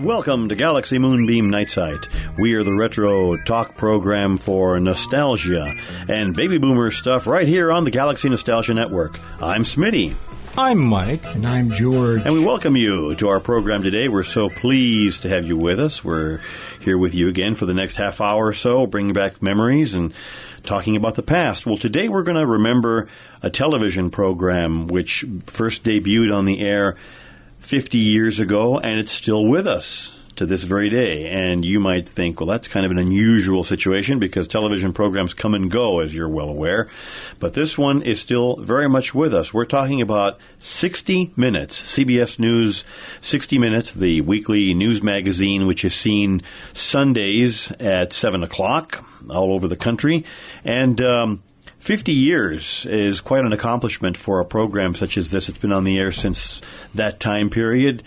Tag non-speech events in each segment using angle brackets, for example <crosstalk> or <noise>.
Welcome to Galaxy Moonbeam Night Site. We are the retro talk program for nostalgia and baby boomer stuff right here on the Galaxy Nostalgia Network. I'm Smitty. I'm Mike. And I'm George. And we welcome you to our program today. We're so pleased to have you with us. We're here with you again for the next half hour or so, bringing back memories and talking about the past. Well, today we're going to remember a television program which first debuted on the air 50 years ago, and it's still with us to this very day. And you might think, well, that's kind of an unusual situation because television programs come and go, as you're well aware. But this one is still very much with us. We're talking about 60 Minutes, CBS News 60 Minutes, the weekly news magazine, which is seen Sundays at 7 o'clock all over the country. And, um, 50 years is quite an accomplishment for a program such as this. It's been on the air since that time period.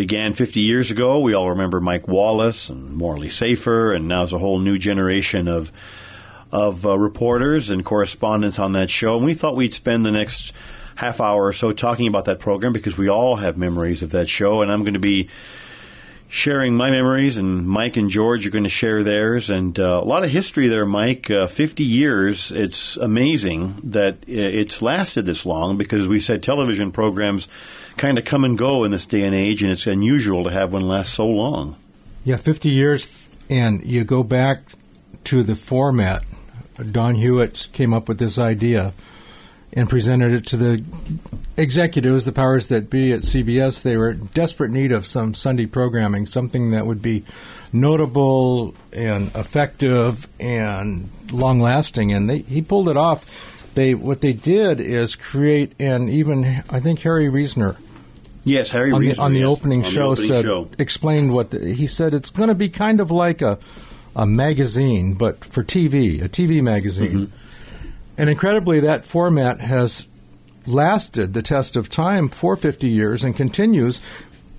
Began 50 years ago. We all remember Mike Wallace and Morley Safer, and now there's a whole new generation of of uh, reporters and correspondents on that show. And we thought we'd spend the next half hour or so talking about that program because we all have memories of that show. And I'm going to be sharing my memories, and Mike and George are going to share theirs. And uh, a lot of history there, Mike. Uh, 50 years. It's amazing that it's lasted this long because we said television programs kind of come and go in this day and age, and it's unusual to have one last so long. Yeah, 50 years, and you go back to the format. Don Hewitt came up with this idea and presented it to the executives, the powers that be at CBS. They were in desperate need of some Sunday programming, something that would be notable and effective and long lasting. And they, he pulled it off. They what they did is create, and even I think Harry Reasoner. Yes, Harry on the, on the yes, opening on the show opening said show. explained what the, he said. It's going to be kind of like a a magazine, but for TV, a TV magazine. Mm-hmm. And incredibly, that format has lasted the test of time for 50 years and continues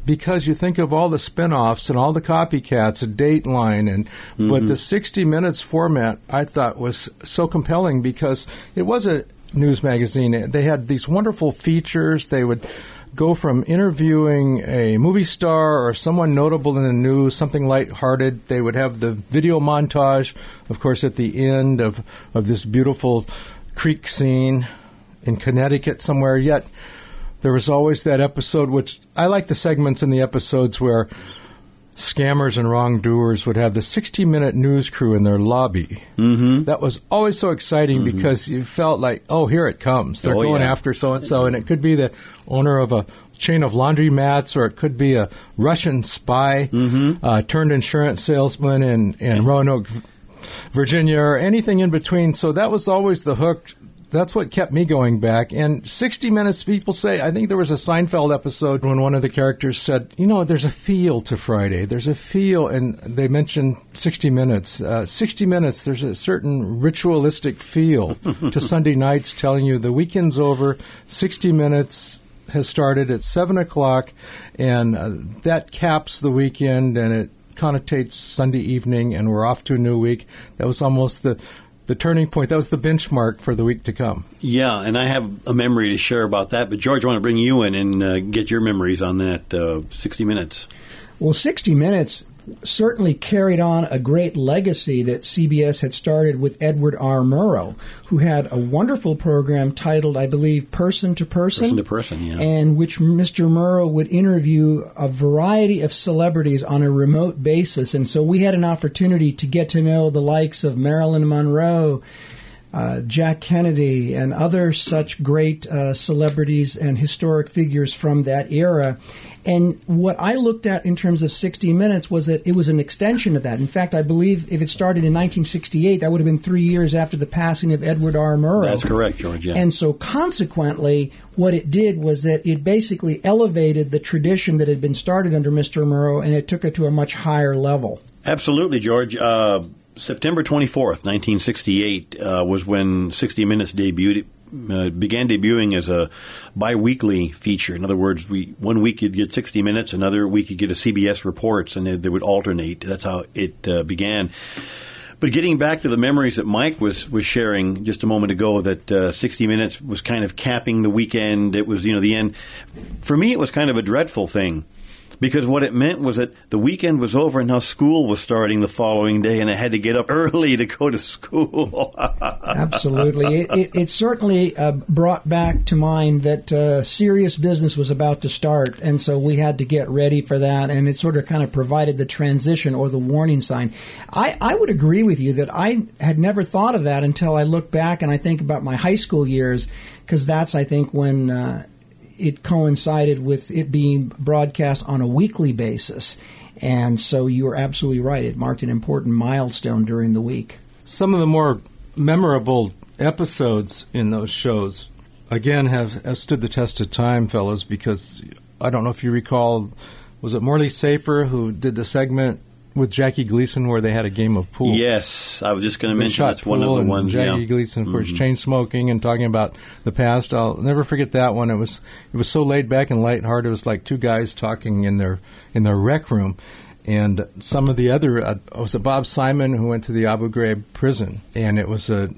because you think of all the spin-offs and all the copycats, a Dateline, and but the 60 Minutes format I thought was so compelling because it was a news magazine. They had these wonderful features. They would go from interviewing a movie star or someone notable in the news, something lighthearted. They would have the video montage, of course, at the end of, of this beautiful creek scene in Connecticut somewhere. Yet there was always that episode, which I like the segments in the episodes where scammers and wrongdoers would have the 60 minute news crew in their lobby. Mm-hmm. That was always so exciting because you felt like, oh, here it comes. They're Oh, going yeah. after so and so. And it could be the owner of a chain of laundromats or it could be a Russian spy uh, turned insurance salesman in, in Roanoke, Virginia, or anything in between. So that was always the hook. That's what kept me going back. And 60 Minutes, people say, I think there was a Seinfeld episode when one of the characters said, you know, there's a feel to Friday. There's a feel, and they mentioned 60 Minutes. Uh, 60 Minutes, there's a certain ritualistic feel to <laughs> Sunday nights telling you the weekend's over, 60 Minutes has started at 7 o'clock, and uh, that caps the weekend and it connotates Sunday evening, and we're off to a new week. That was almost the the turning point. That was the benchmark for the week to come. Yeah, and I have a memory to share about that. But George, I want to bring you in and uh, get your memories on that uh, 60 Minutes. Well, 60 Minutes certainly carried on a great legacy that CBS had started with Edward R. Murrow, who had a wonderful program titled, I believe, Person to Person. Person to Person, yeah. And which Mr. Murrow would interview a variety of celebrities on a remote basis. And so we had an opportunity to get to know the likes of Marilyn Monroe, uh, Jack Kennedy, and other such great uh, celebrities and historic figures from that era. And what I looked at in terms of 60 Minutes was that it was an extension of that. In fact, I believe if it started in 1968, that would have been three years after the passing of Edward R. Murrow. That's correct, George. Yeah. And so, consequently, what it did was that it basically elevated the tradition that had been started under Mr. Murrow and it took it to a much higher level. Absolutely, George. Uh, September 24th, 1968, uh, was when 60 Minutes debuted. Uh, began debuting as a biweekly feature. In other words, we one week you'd get 60 Minutes, another week you'd get a CBS Reports, and they, they would alternate. That's how it uh, began. But getting back to the memories that Mike was was sharing just a moment ago, that uh, 60 Minutes was kind of capping the weekend. It was you know the end. For me, it was kind of a dreadful thing because what it meant was that the weekend was over and now school was starting the following day, and I had to get up <laughs> early to go to school. <laughs> Absolutely, it, it, it certainly uh, brought back to mind that uh, serious business was about to start, and so we had to get ready for that, and it sort of kind of provided the transition or the warning sign. I, I would agree with you that I had never thought of that until I look back and I think about my high school years, because that's I think when. Uh, it coincided with it being broadcast on a weekly basis. And so you are absolutely right. It marked an important milestone during the week. Some of the more memorable episodes in those shows, again, have, have stood the test of time, fellows, because I don't know if you recall, was it Morley Safer who did the segment with Jackie Gleason where they had a game of pool. Yes, I was just going to mention that's one of the ones. Jackie yeah. Gleason, of course, Mhm. chain smoking and talking about the past. I'll never forget that one. It was it was so laid back and lighthearted. It was like two guys talking in their in their rec room. And some of the other uh, was it Bob Simon who went to the Abu Ghraib prison, and it was a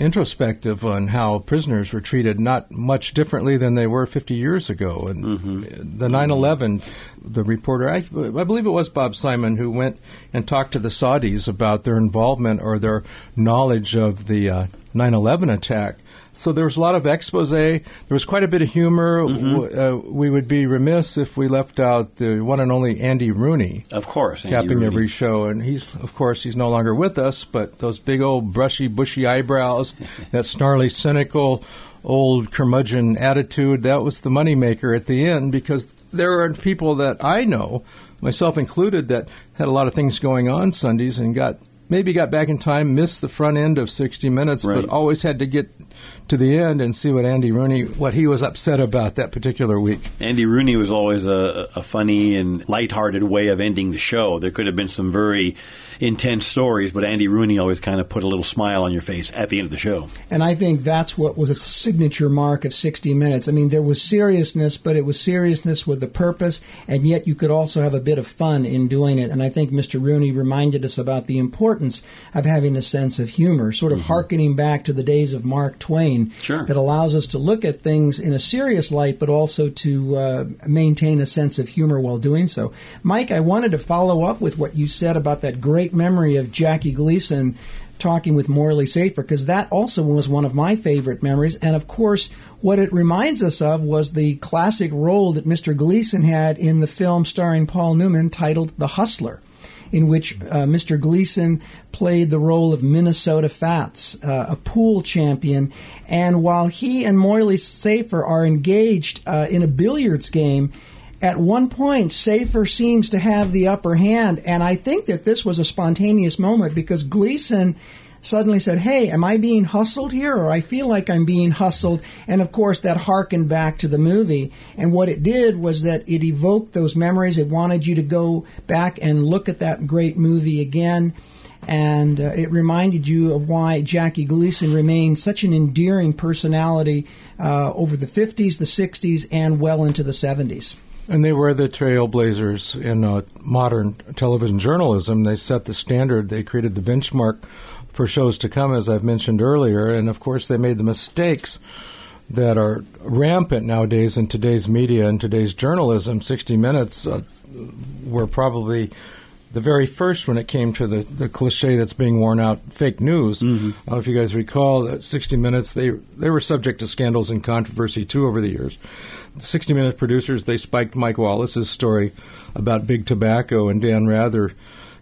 introspective on how prisoners were treated not much differently than they were 50 years ago. And Mm-hmm. the 9/11, the reporter, I, I believe it was Bob Simon, who went and talked to the Saudis about their involvement or their knowledge of the uh, 9/11 attack. So there was a lot of expose. There was quite a bit of humor. Mm-hmm. Uh, we would be remiss if we left out the one and only Andy Rooney Of course, Andy capping Rooney. every show. And he's, of course, he's no longer with us, but those big old brushy, bushy eyebrows, <laughs> that snarly, cynical, old curmudgeon attitude, that was the moneymaker at the end because there are people that I know, myself included, that had a lot of things going on Sundays and got maybe got back in time, missed the front end of 60 minutes, Right. but always had to get to the end and see what Andy Rooney, what he was upset about that particular week. Andy Rooney was always a, a funny and lighthearted way of ending the show. There could have been some very intense stories, but Andy Rooney always kind of put a little smile on your face at the end of the show. And I think that's what was a signature mark of 60 Minutes. I mean, there was seriousness, but it was seriousness with a purpose, and yet you could also have a bit of fun in doing it. And I think Mr. Rooney reminded us about the importance of having a sense of humor, sort of mm-hmm. harkening back to the days of Mark Twain, Sure. that allows us to look at things in a serious light, but also to uh, maintain a sense of humor while doing so. Mike, I wanted to follow up with what you said about that great memory of Jackie Gleason talking with Morley Safer because that also was one of my favorite memories. And of course, what it reminds us of was the classic role that Mr. Gleason had in the film starring Paul Newman titled The Hustler. In which uh, Mr. Gleason played the role of Minnesota Fats, uh, a pool champion. And while he and Morley Safer are engaged uh, in a billiards game, at one point, Safer seems to have the upper hand, and I think that this was a spontaneous moment because Gleason suddenly said, Hey, am I being hustled here? Or I feel like I'm being hustled. And of course, that harkened back to the movie. And what it did was that it evoked those memories. It wanted you to go back and look at that great movie again. And uh, it reminded you of why Jackie Gleason remained such an endearing personality uh, over the 50s, the 60s, and well into the 70s. And they were the trailblazers in uh, modern television journalism. They set the standard. They created the benchmark for shows to come, as I've mentioned earlier. And of course, they made the mistakes that are rampant nowadays in today's media and today's journalism. 60 Minutes uh, were probably the very first when it came to the, the cliche that's being worn out, fake news. I don't know if you guys recall that 60 Minutes, they, they were subject to scandals and controversy too over the years. The 60 Minute producers, they spiked Mike Wallace's story about big tobacco and Dan Rather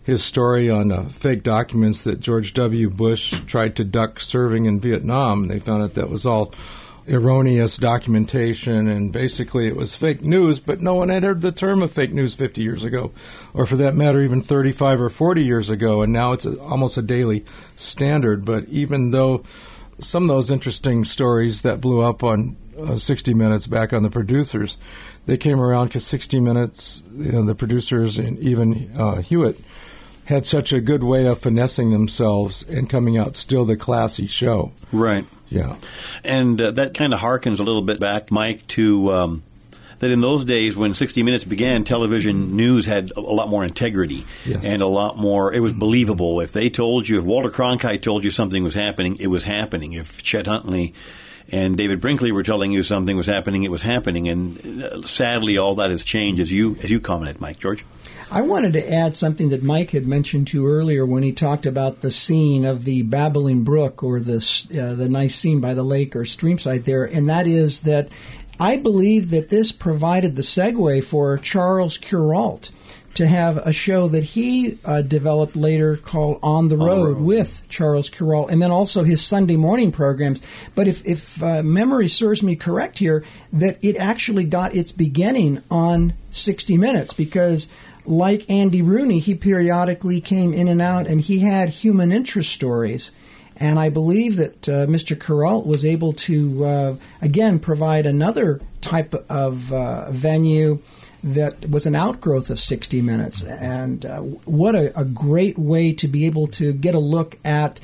his story on uh, fake documents that George W. Bush tried to duck serving in Vietnam. They found out that was all erroneous documentation and basically it was fake news, but no one had heard the term of fake news 50 years ago, or for that matter, even 35 or 40 years ago, and now it's a, almost a daily standard. But even though some of those interesting stories that blew up on uh, 60 Minutes back on the producers, they came around because 60 Minutes, you know, the producers and even uh, Hewitt had such a good way of finessing themselves and coming out still the classy show. Right. Yeah. And uh, that kind of harkens a little bit back, Mike, to um, that in those days when 60 Minutes began, television news had a, lot more integrity Yes. and a lot more. It was believable. If they told you, if Walter Cronkite told you something was happening, it was happening. If Chet Huntley and David Brinkley were telling you something was happening, it was happening. And uh, sadly, all that has changed, as you as you commented, Mike George. I wanted to add something that Mike had mentioned to you earlier when he talked about the scene of the babbling brook or the uh, the nice scene by the lake or streamside there, and that is that I believe that this provided the segue for Charles Kuralt to have a show that he uh, developed later called On the Road, Road. with Charles Kuralt, and then also his Sunday morning programs. But if, if uh, memory serves me correct here, that it actually got its beginning on 60 Minutes because like Andy Rooney, he periodically came in and out, and he had human interest stories. And I believe that uh, Mr. Kuralt was able to, uh, again, provide another type of uh, venue that was an outgrowth of 60 Minutes. And uh, what a, a great way to be able to get a look at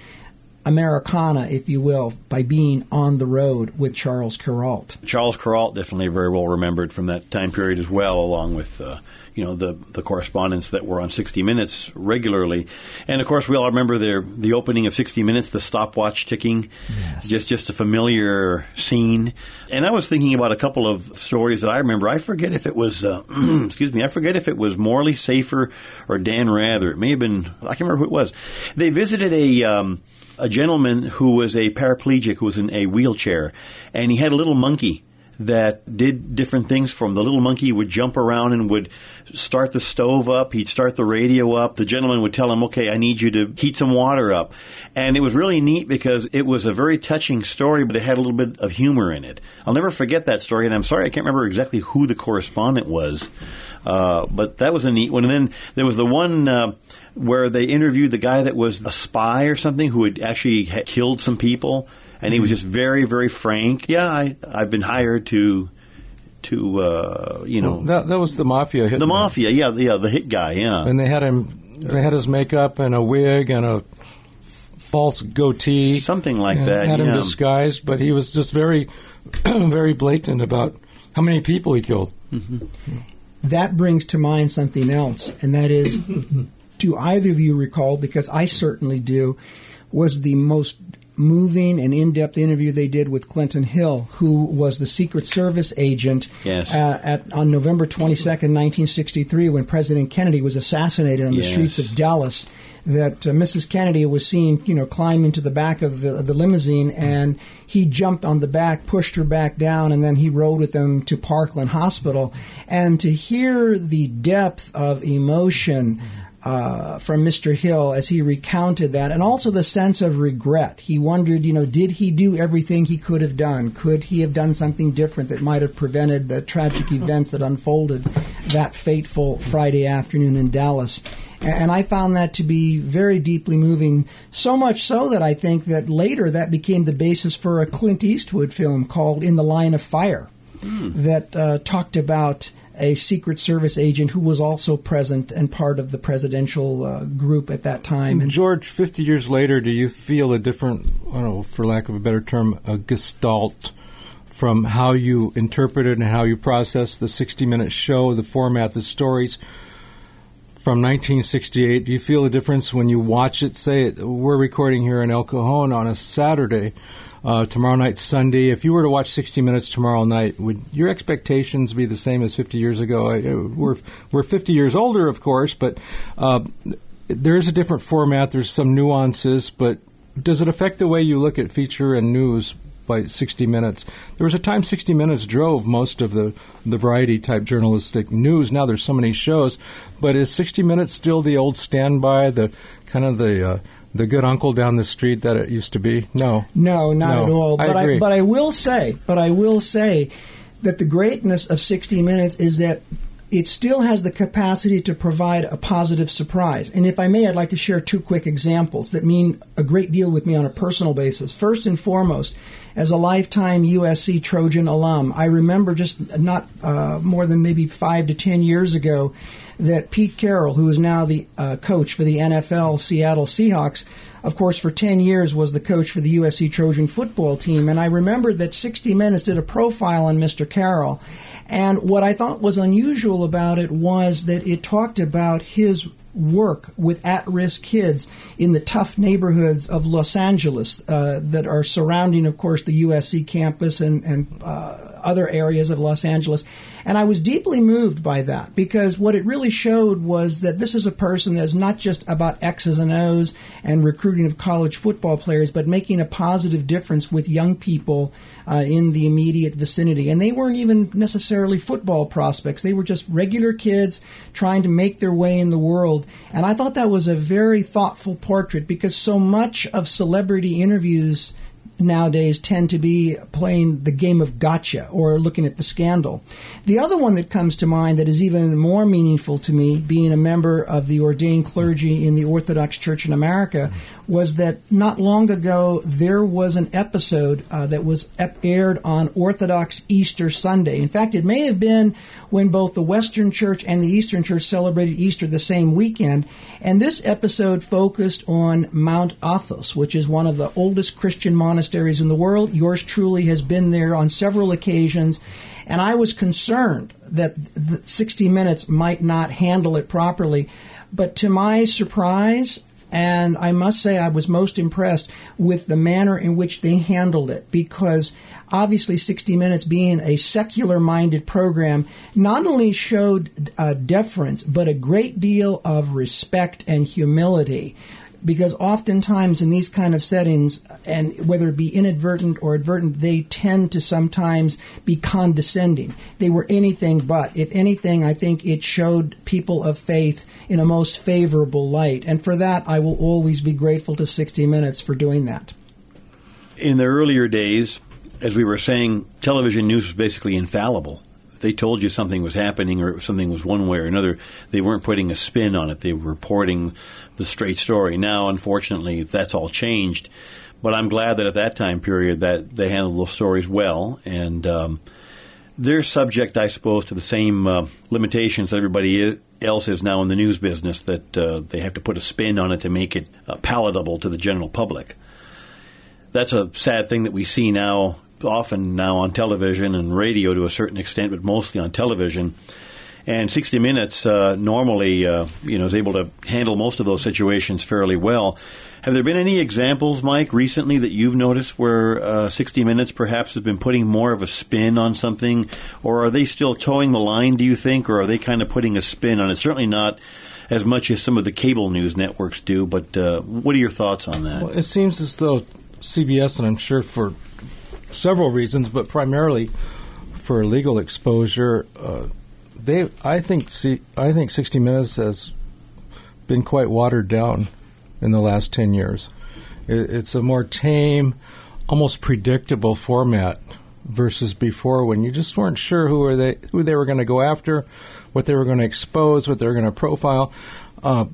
Americana, if you will, by being on the road with Charles Kuralt. Charles Kuralt definitely very well remembered from that time period as well, along with uh, you know the the correspondents that were on 60 Minutes regularly, and of course we all remember the the opening of 60 Minutes, the stopwatch ticking, Yes. just just a familiar scene. And I was thinking about a couple of stories that I remember. I forget if it was uh, <clears throat> excuse me, I forget if it was Morley Safer or Dan Rather. It may have been I can't remember who it was. They visited a um, a gentleman who was a paraplegic who was in a wheelchair, and he had a little monkey that did different things for him. The little monkey would jump around and would start the stove up. He'd start the radio up. The gentleman would tell him, "Okay, I need you to heat some water up." And it was really neat because it was a very touching story, but it had a little bit of humor in it. I'll never forget that story, and I'm sorry I can't remember exactly who the correspondent was. Uh, but that was a neat one. And then there was the one uh, where they interviewed the guy that was a spy or something who had actually had killed some people, and he was just very, very frank. Yeah, I, I've been hired to, to uh, you know, That, that was the mafia. Hit the mafia. Yeah, yeah, the hit guy. Yeah, and they had him. They had his makeup and a wig and a false goatee, something like and that. Had him yeah. disguised, but he was just very, <clears throat> very blatant about how many people he killed. that brings to mind something else, and that is <clears throat> do either of you recall, because I certainly do, was the most moving and in depth interview they did with Clinton Hill, who was the Secret Service agent Yes. uh, at, on November 22nd, 1963, when President Kennedy was assassinated on the Yes. streets of Dallas. That uh, Mrs. Kennedy was seen, you know, climb into the back of the, of the limousine, and he jumped on the back, pushed her back down, and then he rode with them to Parkland Hospital. And to hear the depth of emotion uh, from Mr. Hill as he recounted that, and also the sense of regret. He wondered, you know, did he do everything he could have done? Could he have done something different that might have prevented the tragic <laughs> events that unfolded that fateful Friday afternoon in Dallas? And I found that to be very deeply moving, so much so that I think that later that became the basis for a Clint Eastwood film called In the Line of Fire that uh, talked about a Secret Service agent who was also present and part of the presidential uh, group at that time. And George, 50 years later, do you feel a different, know, for lack of a better term, a gestalt from how you interpreted and how you processed the 60 minute show, the format, the stories from 1968? Do you feel a difference when you watch it? Say, we're recording here in El Cajon on a Saturday. Uh, tomorrow night, Sunday. If you were to watch 60 Minutes tomorrow night, would your expectations be the same as 50 years ago? I, uh, we're we're 50 years older, of course, but uh, there is a different format. There's some nuances, but does it affect the way you look at feature and news by 60 Minutes? There was a time 60 Minutes drove most of the the variety type journalistic news. Now there's so many shows, but is 60 Minutes still the old standby, the kind of the uh, the good uncle down the street that it used to be? No. no, not No, at all. I but agree. I but I will say, but I will say that the greatness of 60 Minutes is that it still has the capacity to provide a positive surprise. And if I may, I'd like to share two quick examples that mean a great deal with me on a personal basis. First and foremost, as a lifetime USC Trojan alum, I remember just not uh, more than maybe five to ten years ago that Pete Carroll, who is now the uh, coach for the NFL Seattle Seahawks, of course, for 10 years was the coach for the USC Trojan football team. And I remember that 60 Minutes did a profile on Mr. Carroll. And what I thought was unusual about it was that it talked about his work with at risk kids in the tough neighborhoods of Los Angeles uh, that are surrounding, of course, the USC campus and, and uh, other areas of Los Angeles. And I was deeply moved by that because what it really showed was that this is a person that's not just about X's and O's and recruiting of college football players, but making a positive difference with young people uh, in the immediate vicinity. And they weren't even necessarily football prospects, they were just regular kids trying to make their way in the world. And I thought that was a very thoughtful portrait because so much of celebrity interviews nowadays tend to be playing the game of gotcha or looking at the scandal. The other one that comes to mind that is even more meaningful to me, being a member of the ordained clergy in the Orthodox Church in America, was that not long ago there was an episode uh, that was aired on Orthodox Easter Sunday. In fact, it may have been when both the Western Church and the Eastern Church celebrated Easter the same weekend. And this episode focused on Mount Athos, which is one of the oldest Christian monasteries in the world. Yours truly has been there on several occasions. And I was concerned that 60 Minutes might not handle it properly. But to my surprise, and I must say, I was most impressed with the manner in which they handled it because obviously 60 Minutes being a secular minded program not only showed uh, deference, but a great deal of respect and humility because oftentimes in these kind of settings, and whether it be inadvertent or advertent, they tend to sometimes be condescending. They were anything but. If anything, I think it showed people of faith in a most favorable light. And for that, I will always be grateful to 60 Minutes for doing that. In the earlier days, as we were saying, television news was basically infallible they told you something was happening or something was one way or another, they weren't putting a spin on it. They were reporting the straight story. Now, unfortunately, that's all changed. But I'm glad that at that time period that they handled those stories well, and um, they're subject, I suppose, to the same uh, limitations that everybody else is now in the news business. That uh, they have to put a spin on it to make it uh, palatable to the general public. That's a sad thing that we see now often now on television and radio to a certain extent, but mostly on television. And 60 Minutes uh, normally, uh, you know, is able to handle most of those situations fairly well. Have there been any examples, Mike, recently that you've noticed where uh, 60 Minutes perhaps has been putting more of a spin on something, or are they still toeing the line? Do you think, or are they kind of putting a spin on it? Certainly not as much as some of the cable news networks do. But uh, what are your thoughts on that? Well, it seems as though CBS, and I'm sure for several reasons, but primarily for legal exposure. Uh, they, I think, see, I think 60 Minutes has been quite watered down in the last 10 years. It, it's a more tame, almost predictable format versus before when you just weren't sure who were they who they were going to go after, what they were going to expose, what they were going to profile. Uh,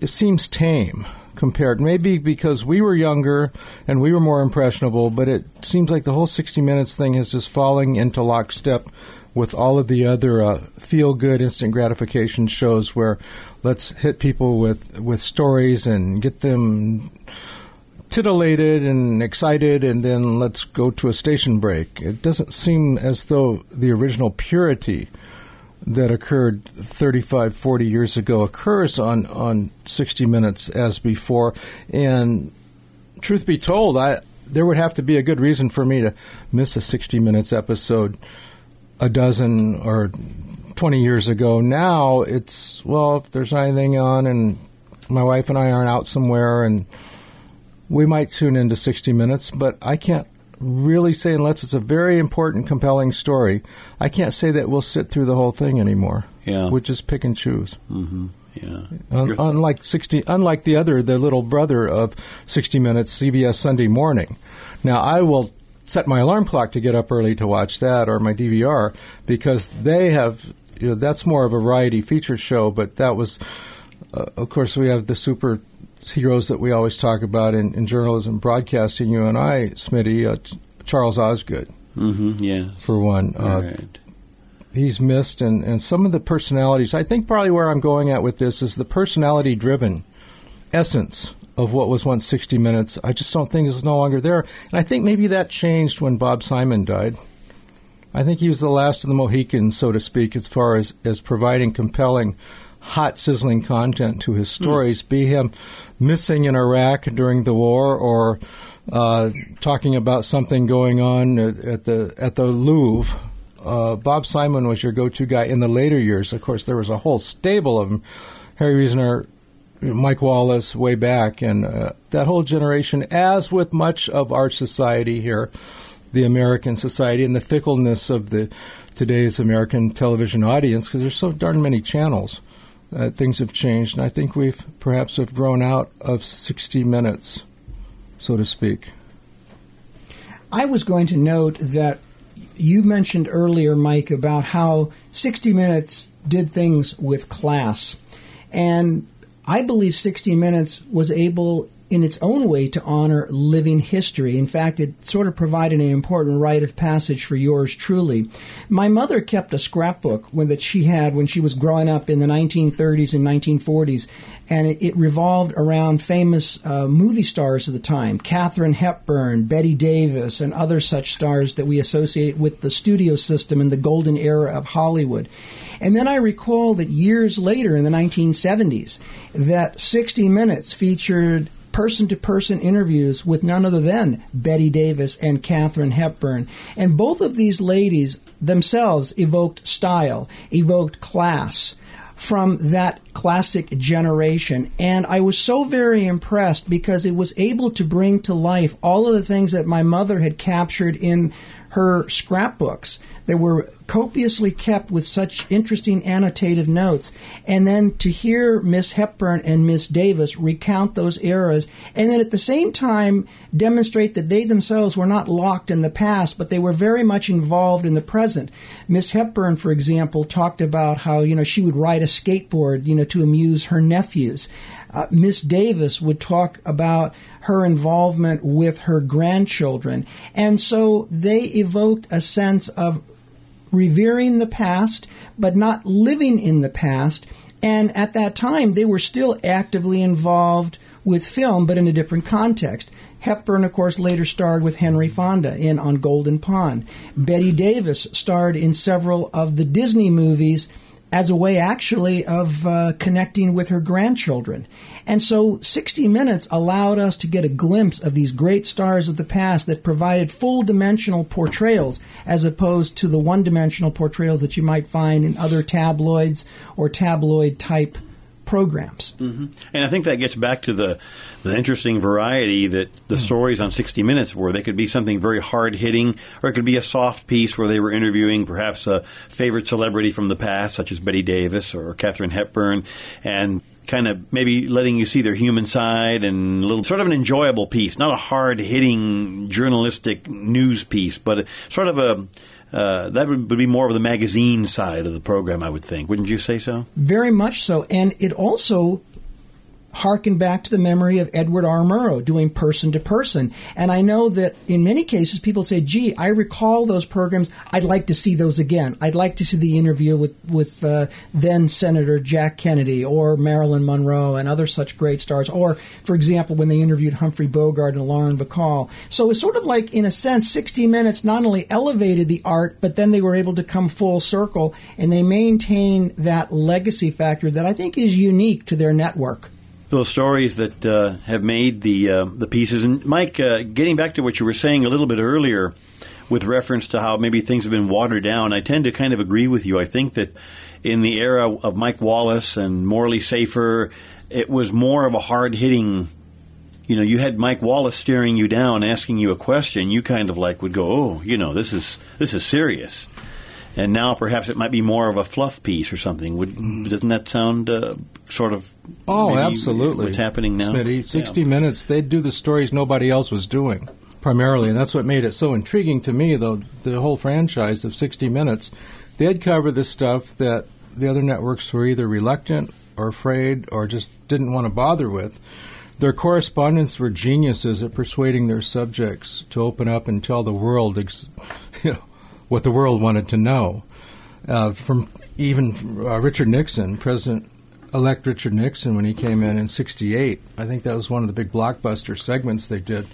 it seems tame compared. Maybe because we were younger and we were more impressionable, but it seems like the whole 60 Minutes thing is just falling into lockstep with all of the other uh, feel good instant gratification shows where let's hit people with, with stories and get them titillated and excited and then let's go to a station break. It doesn't seem as though the original purity that occurred 35, 40 years ago occurs on, on 60 Minutes as before. And truth be told, I there would have to be a good reason for me to miss a 60 Minutes episode a dozen or 20 years ago. Now it's, well, if there's anything on and my wife and I aren't out somewhere and we might tune into 60 Minutes, but I can't really say, unless it's a very important, compelling story, I can't say that we'll sit through the whole thing anymore. Yeah, we just pick and choose. Mm-hmm. Yeah. Un- unlike sixty, unlike the other, the little brother of sixty Minutes, CBS Sunday Morning. Now I will set my alarm clock to get up early to watch that or my DVR because they have. You know, that's more of a variety feature show, but that was, uh, of course, we have the super heroes that we always talk about in, in journalism, broadcasting. You and I, Smitty, uh, Charles Osgood. Mm-hmm, yeah. For one, uh, right. he's missed, and, and some of the personalities. I think probably where I'm going at with this is the personality-driven essence of what was once 60 Minutes. I just don't think is no longer there, and I think maybe that changed when Bob Simon died. I think he was the last of the Mohicans, so to speak, as far as, as providing compelling, hot, sizzling content to his stories, mm. be him missing in Iraq during the war or uh, talking about something going on at, at the at the Louvre. Uh, Bob Simon was your go-to guy in the later years. Of course, there was a whole stable of them. Harry Reasoner, Mike Wallace, way back, and uh, that whole generation. As with much of our society here, the American society and the fickleness of the today's American television audience, because there's so darn many channels. Uh, things have changed, and I think we've perhaps have grown out of 60 minutes so to speak. I was going to note that you mentioned earlier, Mike, about how 60 Minutes did things with class. And I believe 60 Minutes was able in its own way to honor living history. In fact, it sort of provided an important rite of passage for yours truly. My mother kept a scrapbook when, that she had when she was growing up in the 1930s and 1940s, and it, it revolved around famous uh, movie stars of the time Katharine Hepburn, Bette Davis, and other such stars that we associate with the studio system and the golden era of Hollywood. And then I recall that years later in the 1970s, that 60 Minutes featured person to person interviews with none other than Bette Davis and Katharine Hepburn. And both of these ladies themselves evoked style, evoked class from that classic generation. And I was so very impressed because it was able to bring to life all of the things that my mother had captured in her scrapbooks that were copiously kept with such interesting annotative notes. And then to hear Miss Hepburn and Miss Davis recount those eras, and then at the same time demonstrate that they themselves were not locked in the past, but they were very much involved in the present. Miss Hepburn, for example, talked about how, you know, she would ride a skateboard, you know, to amuse her nephews. Uh, Miss Davis would talk about her involvement with her grandchildren. And so they evoked a sense of revering the past, but not living in the past. And at that time, they were still actively involved with film, but in a different context. Hepburn, of course, later starred with Henry Fonda in On Golden Pond. Bette Davis starred in several of the Disney movies as a way actually of uh, connecting with her grandchildren. And so 60 Minutes allowed us to get a glimpse of these great stars of the past that provided full dimensional portrayals as opposed to the one dimensional portrayals that you might find in other tabloids or tabloid type programs. Mm-hmm. And I think that gets back to the, the interesting variety that the mm. stories on 60 Minutes were. They could be something very hard hitting, or it could be a soft piece where they were interviewing perhaps a favorite celebrity from the past, such as Bette Davis or Katharine Hepburn, and kind of maybe letting you see their human side and a little sort of an enjoyable piece, not a hard hitting journalistic news piece, but sort of a uh, that would be more of the magazine side of the program, I would think. Wouldn't you say so? Very much so. And it also harken back to the memory of Edward R. Murrow doing person to person. And I know that in many cases people say, gee, I recall those programs. I'd like to see those again. I'd like to see the interview with, with uh, then Senator Jack Kennedy or Marilyn Monroe and other such great stars. Or, for example, when they interviewed Humphrey Bogart and Lauren Bacall. So it's sort of like, in a sense, 60 Minutes not only elevated the art, but then they were able to come full circle and they maintain that legacy factor that I think is unique to their network those stories that uh, have made the uh, the pieces. And Mike, uh, getting back to what you were saying a little bit earlier, with reference to how maybe things have been watered down, I tend to kind of agree with you. I think that in the era of Mike Wallace and Morley Safer, it was more of a hard hitting. You know, you had Mike Wallace staring you down, asking you a question. You kind of like would go, "Oh, you know, this is this is serious." And now perhaps it might be more of a fluff piece or something. Would, doesn't that sound uh, sort of? Oh, absolutely. What's happening now? Smitty, Sixty yeah. Minutes. They'd do the stories nobody else was doing primarily, and that's what made it so intriguing to me. Though the whole franchise of Sixty Minutes, they'd cover the stuff that the other networks were either reluctant or afraid or just didn't want to bother with. Their correspondents were geniuses at persuading their subjects to open up and tell the world, ex- <laughs> you know what the world wanted to know. Uh, from even uh, Richard Nixon, President elect Richard Nixon, when he came in in '68, I think that was one of the big blockbuster segments they did.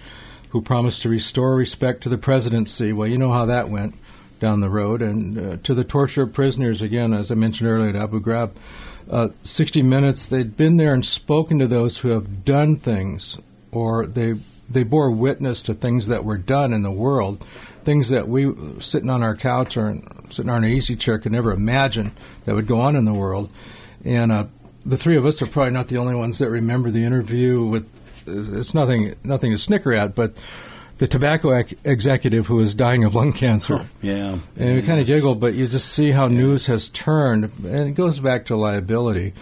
Who promised to restore respect to the presidency? Well, you know how that went. down the road. And uh, to the torture of prisoners, again, as I mentioned earlier at Abu Ghraib, uh, 60 Minutes, they'd been there and spoken to those who have done things, or they they bore witness to things that were done in the world, things that we, sitting on our couch or sitting on an easy chair, could never imagine that would go on in the world. And uh, the three of us are probably not the only ones that remember the interview with. It's nothing, nothing to snicker at, but the tobacco ec- executive who was dying of lung cancer. Yeah. And we kind of giggle, but you just see how news has turned, and it goes back to liability.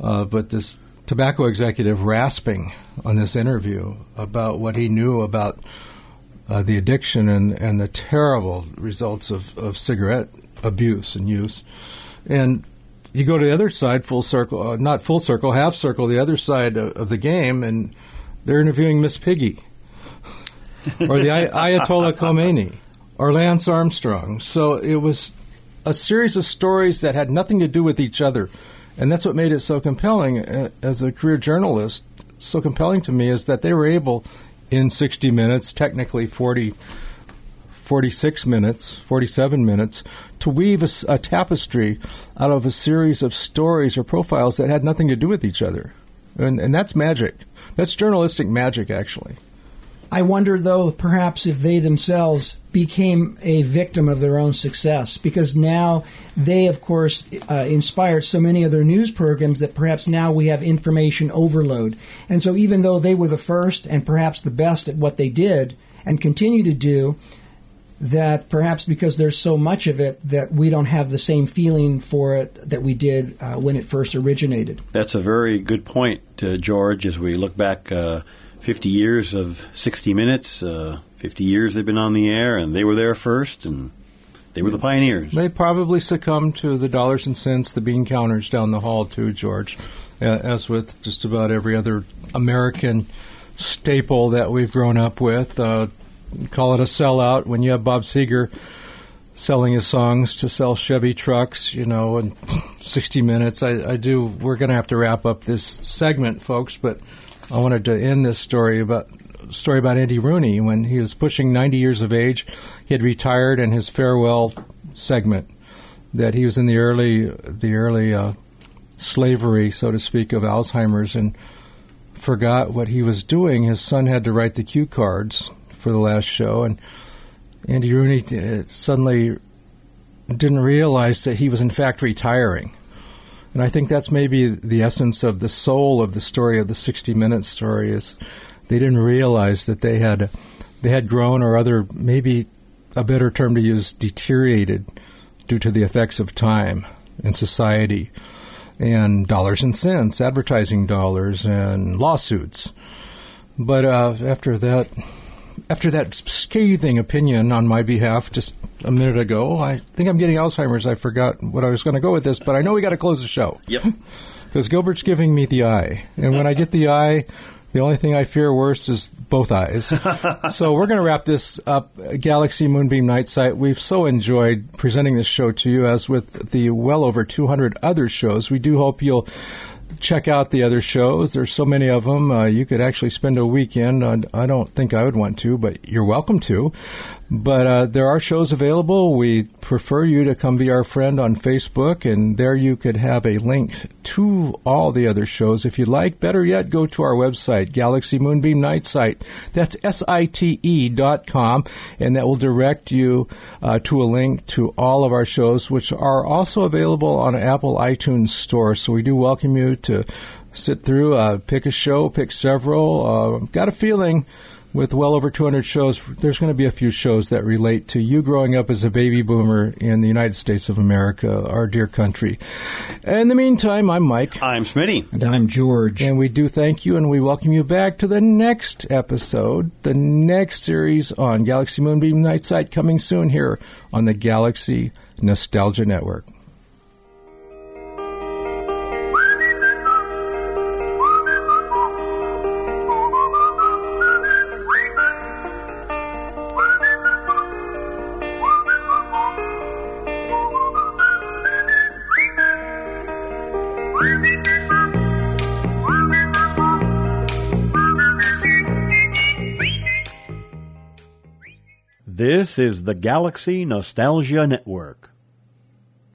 Uh, but this tobacco executive rasping on this interview about what he knew about uh, the addiction and, and the terrible results of, of cigarette abuse and use. And you go to the other side, full circle, uh, not full circle, half circle, the other side of, of the game, and they're interviewing Miss Piggy or the Ay- <laughs> Ayatollah Khomeini or Lance Armstrong. So it was a series of stories that had nothing to do with each other. And that's what made it so compelling uh, as a career journalist. So compelling to me is that they were able, in 60 minutes, technically 40, 46 minutes, 47 minutes, to weave a tapestry out of a series of stories or profiles that had nothing to do with each other. And, and that's magic. That's journalistic magic, actually. I wonder, though, perhaps if they themselves became a victim of their own success, because now they, of course, uh, inspired so many other news programs that perhaps now we have information overload. And so, even though they were the first and perhaps the best at what they did and continue to do, that perhaps because there's so much of it that we don't have the same feeling for it that we did uh, when it first originated. That's a very good point, uh, George, as we look back uh, 50 years of 60 Minutes. Uh, 50 years they've been on the air, and they were there first, and they were the pioneers. They probably succumbed to the dollars and cents, the bean counters down the hall, too, George, as with just about every other American staple that we've grown up with. Uh, call it a sellout when you have Bob Seger selling his songs to sell Chevy trucks, you know, in <laughs> 60 minutes. I, I do. We're going to have to wrap up this segment, folks, but I wanted to end this story about story about Andy Rooney when he was pushing 90 years of age. He had retired, and his farewell segment that he was in the early the early uh, slavery, so to speak, of Alzheimer's, and forgot what he was doing. His son had to write the cue cards for the last show, and Andy Rooney uh, suddenly didn't realize that he was in fact retiring. And I think that's maybe the essence of the soul of the story of the 60 minute story is they didn't realize that they had they had grown or other maybe a better term to use deteriorated due to the effects of time and society and dollars and cents, advertising dollars and lawsuits. But uh, after that after that scathing opinion on my behalf just a minute ago, I think I'm getting Alzheimer's. I forgot what I was going to go with this, but I know we got to close the show. Yep. <laughs> Because Gilbert's giving me the eye. And when I get the eye, the only thing I fear worse is both eyes. <laughs> so we're going to wrap this up. Galaxy Moonbeam Night Site. We've so enjoyed presenting this show to you, as with the well over 200 other shows. We do hope you'll check out the other shows. There's so many of them. Uh, you could actually spend a weekend. Uh, I don't think I would want to, but you're welcome to. But uh, there are shows available. We prefer you to come be our friend on Facebook, and there you could have a link to all the other shows if you'd like. Better yet, go to our website, Galaxy Moonbeam Night. That's S-I-T-E dot com, and that will direct you uh, to a link to all of our shows, which are also available on Apple iTunes Store. So we do welcome you to sit through, uh, pick a show, pick several. Uh, got a feeling with well over 200 shows, there's going to be a few shows that relate to you growing up as a baby boomer in the United States of America, our dear country. In the meantime, I'm Mike. I'm Smitty. And I'm George. And we do thank you and we welcome you back to the next episode, the next series on Galaxy Moonbeam Night Site coming soon here on the Galaxy Nostalgia Network. This is the Galaxy Nostalgia Network.